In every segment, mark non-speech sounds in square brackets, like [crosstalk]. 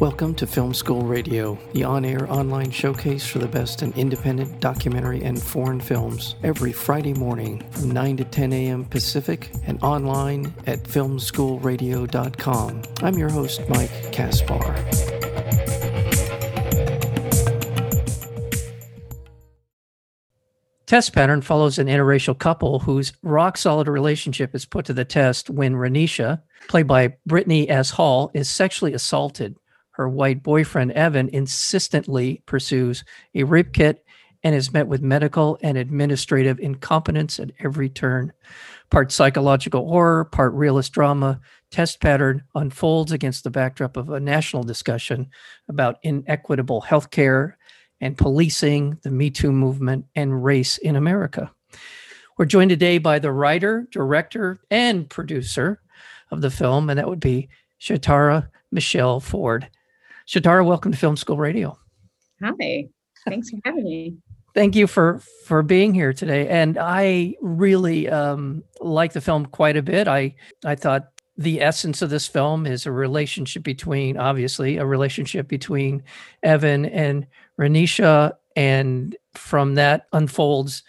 Welcome to Film School Radio, the on air online showcase for the best in independent documentary and foreign films, every Friday morning from 9 to 10 a.m. Pacific and online at filmschoolradio.com. I'm your host, Mike Kaspar. Test Pattern follows an interracial couple whose rock solid relationship is put to the test when Renisha, played by Brittany S. Hall, is sexually assaulted. Her white boyfriend, Evan, insistently pursues a rape kit and is met with medical and administrative incompetence at every turn. Part psychological horror, part realist drama, Test Pattern unfolds against the backdrop of a national discussion about inequitable healthcare and policing, the Me Too movement, and race in America. We're joined today by the writer, director, and producer of the film, and that would be Shatara Michelle Ford. Shatara, welcome to Film School Radio. Hi, thanks for having me. Thank you for for being here today. And I really um, like the film quite a bit. I I thought the essence of this film is a relationship between, obviously, a relationship between Evan and Renisha, and from that unfolds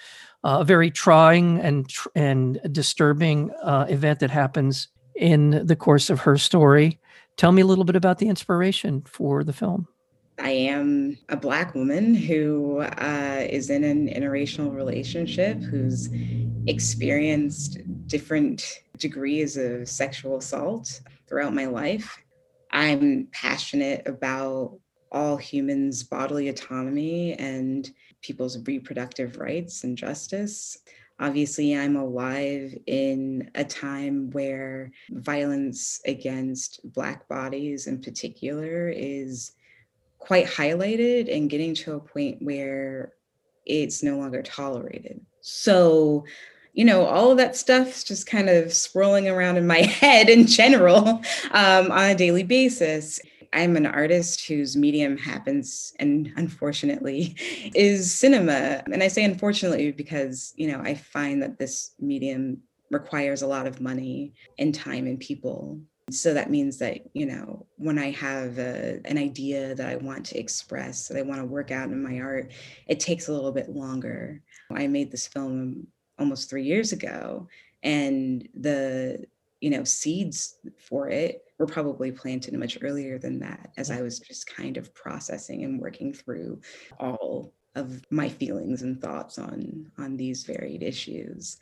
uh, a very trying and and disturbing uh, event that happens in the course of her story. Tell me a little bit about the inspiration for the film. I am a Black woman who uh, is in an interracial relationship, who's experienced different degrees of sexual assault throughout my life. I'm passionate about all humans' bodily autonomy and people's reproductive rights and justice. Obviously, I'm alive in a time where violence against Black bodies in particular is quite highlighted and getting to a point where it's no longer tolerated. So, you know, all of that stuff's just kind of swirling around in my [laughs] head in general um, on a daily basis. I'm an artist whose medium happens and unfortunately [laughs] is cinema. And I say unfortunately because, you know, I find that this medium requires a lot of money and time and people. So that means that, you know, when I have a, an idea that I want to express, that I want to work out in my art, it takes a little bit longer. I made this film almost three years ago, and the, you know, seeds for it were probably planted much earlier than that as I was just kind of processing and working through all of my feelings and thoughts on on these varied issues.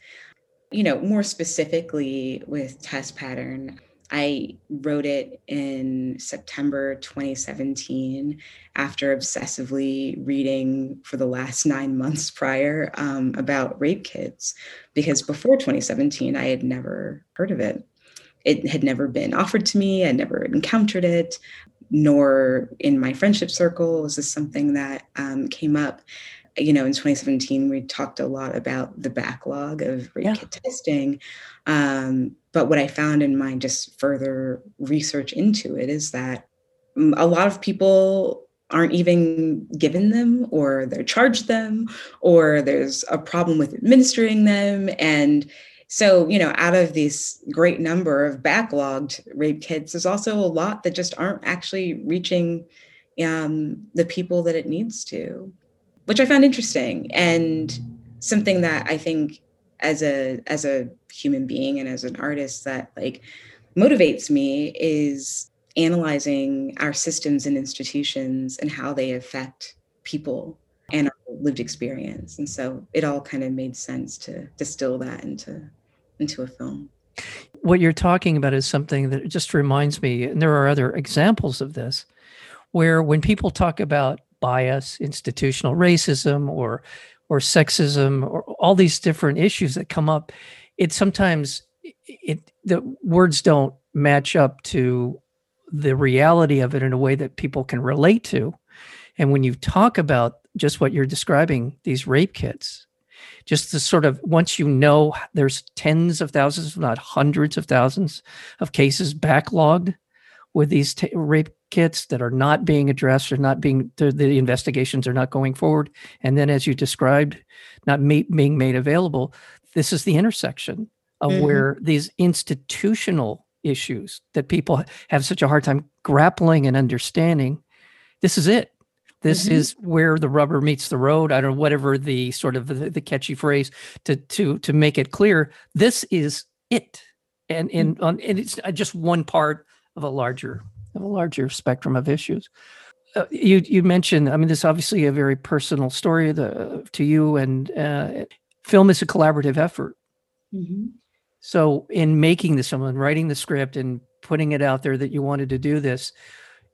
You know, more specifically with test pattern, I wrote it in September 2017 after obsessively reading for the last nine months prior um, about rape kits, because before 2017, I had never heard of it it had never been offered to me. I'd never encountered it, nor in my friendship circle was this something that um, came up. You know, in 2017, we talked a lot about the backlog of rape yeah. kit testing. Um, but what I found in my just further research into it is that mm, a lot of people aren't even given them or they're charged them or there's a problem with administering them and so, you know, out of this great number of backlogged rape kits, there's also a lot that just aren't actually reaching um, the people that it needs to, which I found interesting and something that I think as a as a human being and as an artist that like motivates me is analyzing our systems and institutions and how they affect people and our lived experience. And so it all kind of made sense to distill that into into a film. What you're talking about is something that just reminds me, and there are other examples of this, where when people talk about bias, institutional racism, or or sexism, or all these different issues that come up, it sometimes it the words don't match up to the reality of it in a way that people can relate to. And when you talk about just what you're describing, these rape kits, just to sort of once you know there's tens of thousands, if not hundreds of thousands of cases backlogged with these t- rape kits that are not being addressed or not being the, the investigations are not going forward. And then as you described not ma- being made available this is the intersection of mm-hmm. where these institutional issues that people have such a hard time grappling and understanding this is it this mm-hmm. is where the rubber meets the road i don't know whatever the sort of the, the catchy phrase to to to make it clear this is it and in on and it's just one part of a larger of a larger spectrum of issues uh, you you mentioned i mean this is obviously a very personal story the, to you and uh, film is a collaborative effort mm-hmm. so in making this film and writing the script and putting it out there that you wanted to do this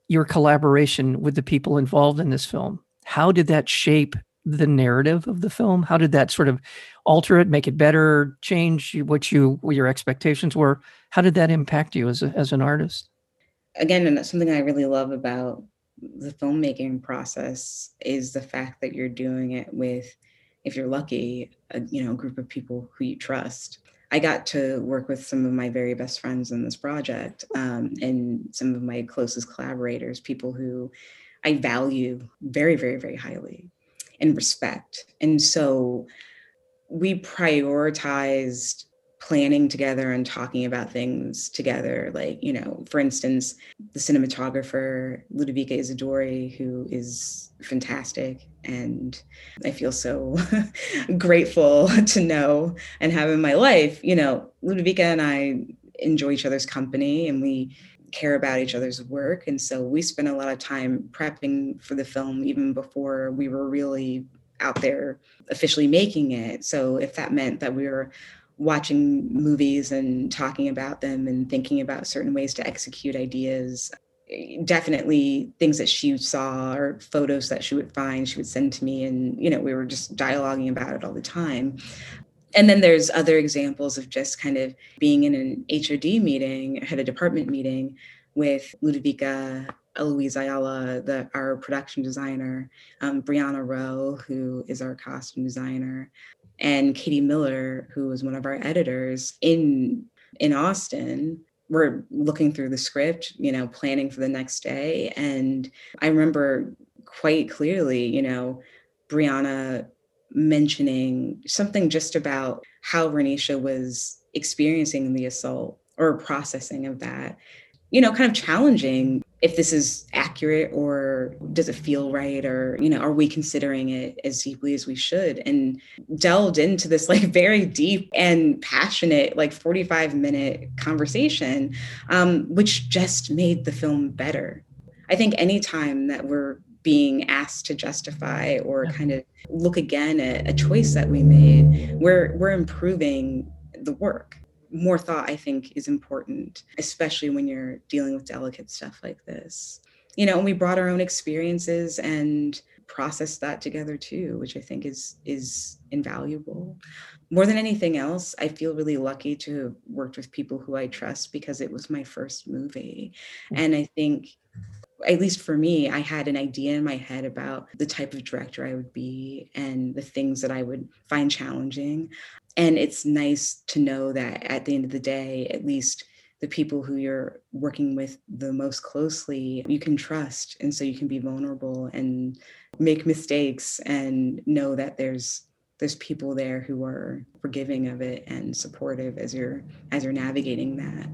your collaboration with the people involved in this film? How did that shape the narrative of the film? How did that sort of alter it make it better change what you what your expectations were? How did that impact you as, a, as an artist? Again and that's something i really love about the filmmaking process is the fact that you're doing it with if you're lucky a you know group of people who you trust i got to work with some of my very best friends in this project um, and some of my closest collaborators people who i value very very very highly and respect. And so we prioritized planning together and talking about things together. Like, you know, for instance, the cinematographer Ludovica Isidori, who is fantastic. And I feel so [laughs] grateful [laughs] to know and have in my life. You know, Ludovica and I enjoy each other's company and we care about each other's work. And so we spent a lot of time prepping for the film even before we were really out there officially making it. So if that meant that we were watching movies and talking about them and thinking about certain ways to execute ideas. Definitely things that she saw or photos that she would find she would send to me and you know we were just dialoguing about it all the time. And then there's other examples of just kind of being in an hod meeting had a department meeting with ludovica Eloise Ayala, the, our production designer, um, Brianna Rowe, who is our costume designer, and Katie Miller, who was one of our editors in in Austin. We're looking through the script, you know, planning for the next day. And I remember quite clearly, you know, Brianna mentioning something just about how Renisha was experiencing the assault or processing of that you know, kind of challenging if this is accurate or does it feel right or you know are we considering it as deeply as we should? And delved into this like [laughs] very deep and passionate like 45 minute conversation um, which just made the film better. I think anytime that we're being asked to justify or kind of look again at a choice that we made we're we're improving the work more thought i think is important especially when you're dealing with delicate stuff like this. You know and we brought our own experiences and processed that together too which i think is is invaluable. More than anything else i feel really lucky to have worked with people who i trust because it was my first movie. And i think at least for me, I had an idea in my head about the type of director I would be and the things that I would find challenging and it's nice to know that at the end of the day at least the people who you're working with the most closely you can trust. And so you can be vulnerable and make mistakes and know that there's there's people there who are forgiving of it and supportive as you're as you're navigating that.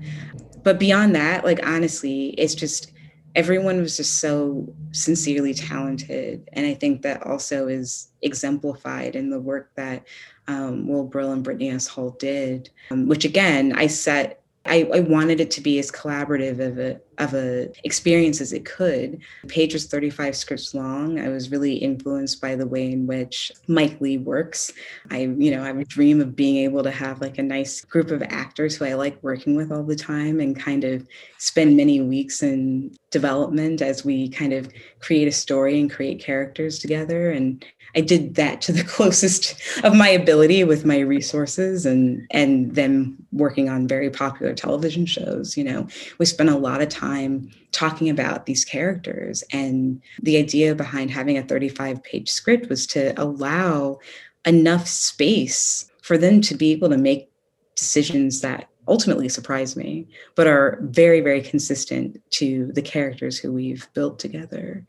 But beyond that like honestly it's just everyone was just so sincerely talented. And i think that also is exemplified in the work that um, Will Brill and Brittany S. Hall did, um, which again, I set I, I, wanted it to be as collaborative of a of a experience as it could. The page was 35 scripts long. I was really influenced by the way in which Mike Leigh works. I, you know, I would dream of being able to have like a nice group of actors who I like working with all the time and kind of spend many weeks in development as we kind of create a story and create characters together. And I did that to the [laughs] closest of my ability with my resources and and them working on very popular television shows. You know, we spent a lot of time talking about these characters, and the idea behind having a 35 page script was to allow enough space for them to be able to make decisions that ultimately surprise me, but are very, very consistent to the characters who we've built together.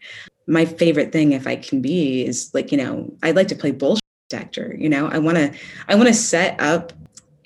My favorite thing if i can be is like you know i'd like to play bullshit actor, you know? I want to i want to set up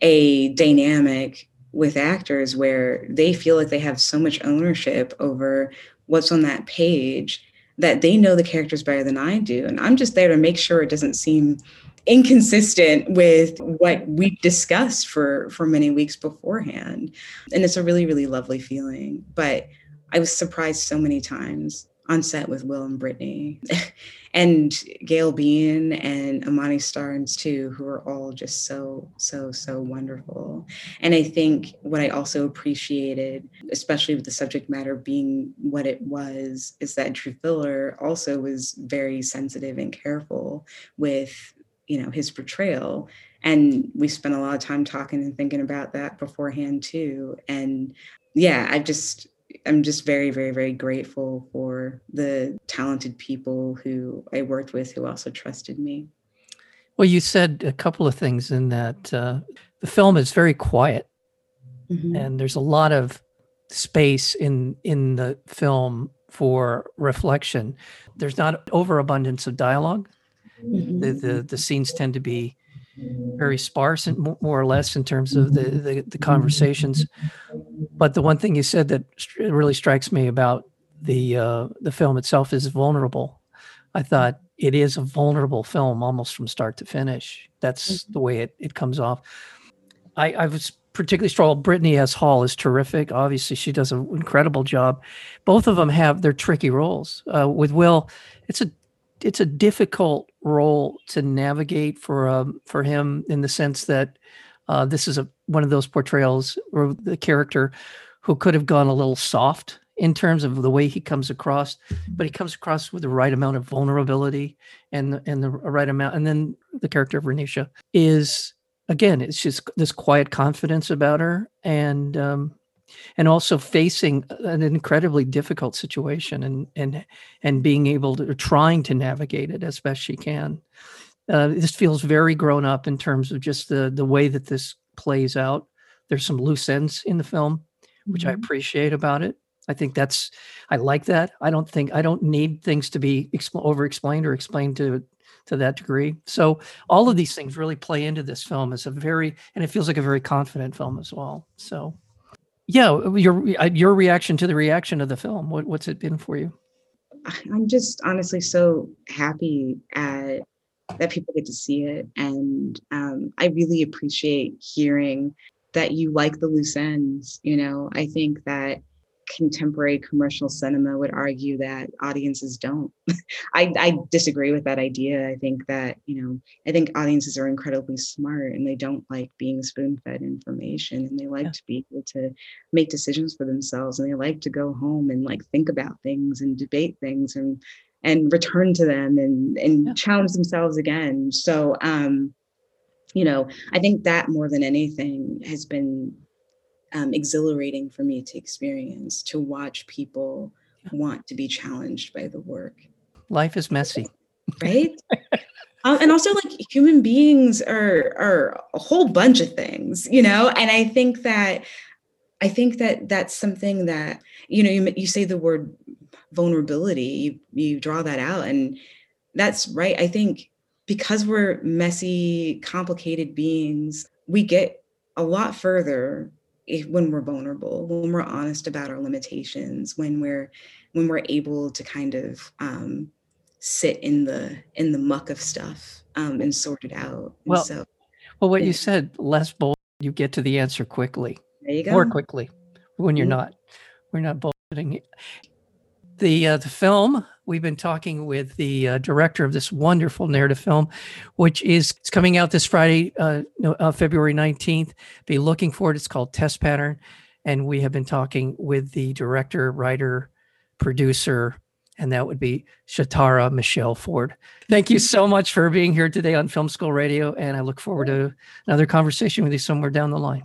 a dynamic with actors where they feel like they have so much ownership over what's on that page that they know the characters better than I do. And I'm just there to make sure it doesn't seem inconsistent with what we've discussed for for many weeks beforehand. And it's a really, really lovely feeling. But I was surprised so many times on set with Will and Brittany. [laughs] and Gail Bean and Amani Starnes too, who are all just so, so, so wonderful. And I think what I also appreciated, especially with the subject matter being what it was, is that Drew Fuller also was very sensitive and careful with, you know, his portrayal. And we spent a lot of time talking and thinking about that beforehand too. And yeah, I just I'm just very, very, very grateful for the talented people who I worked with who also trusted me. Well, you said a couple of things in that uh, the film is very quiet, mm-hmm. and there's a lot of space in in the film for reflection. There's not overabundance of dialog mm-hmm. the, the the scenes tend to be very sparse and more or less in terms of the, the, the conversations. But the one thing you said that really strikes me about the uh, the film itself is vulnerable. I thought it is a vulnerable film almost from start to finish. That's the way it, it comes off. I, I was particularly strong. Brittany S. Hall is terrific. Obviously, she does an incredible job. Both of them have their tricky roles. Uh, with Will, it's a it's a difficult role to navigate for um, for him in the sense that uh, this is a one of those portrayals or the character who could have gone a little soft in terms of the way he comes across, but he comes across with the right amount of vulnerability and and the right amount. And then the character of Renisha is again, it's just this quiet confidence about her, and um, and also facing an incredibly difficult situation and and and being able to trying to navigate it as best she can. Uh, this feels very grown up in terms of just the the way that this plays out. There's some loose ends in the film, which mm-hmm. I appreciate about it. I think that's I like that. I don't think I don't need things to be expl- over explained or explained to to that degree. So all of these things really play into this film as a very and it feels like a very confident film as well. So yeah, your uh, your reaction to the reaction of the film. What, what's it been for you? I'm just honestly so happy at, that people get to see it, and um, I really appreciate hearing that you like the loose ends. You know, I think that contemporary commercial cinema would argue that audiences don't. [laughs] I, I disagree with that idea. I think that, you know, I think audiences are incredibly smart and they don't like being spoon fed information and they like yeah. to be able to make decisions for themselves and they like to go home and like think about things and debate things and and return to them and and yeah. challenge themselves again. So um, you know, I think that more than anything has been um, exhilarating for me to experience to watch people want to be challenged by the work. Life is messy, right? um, and also, like human beings are are a whole bunch of things, you know. And I think that I think that that's something that you know. You you say the word vulnerability, you you draw that out, and that's right. I think because we're messy, complicated beings, we get a lot further if, when we're vulnerable, when we're honest about our limitations, when we're when we're able to kind of um, sit in the in the muck of stuff um, and sort it out. And well, so, well, what yeah. you said, less bold, you get to the answer quickly. There you go. More quickly when you're mm-hmm. not. We're not bullshitting. The uh, the film we've been talking with the uh, director of this wonderful narrative film, which is it's coming out this Friday, uh, uh, February 19th. Be looking for it. It's called Test Pattern. And we have been talking with the director, writer, producer, and that would be Shatara Michelle Ford. Thank you so much for being here today on Film School Radio. And I look forward to another conversation with you somewhere down the line.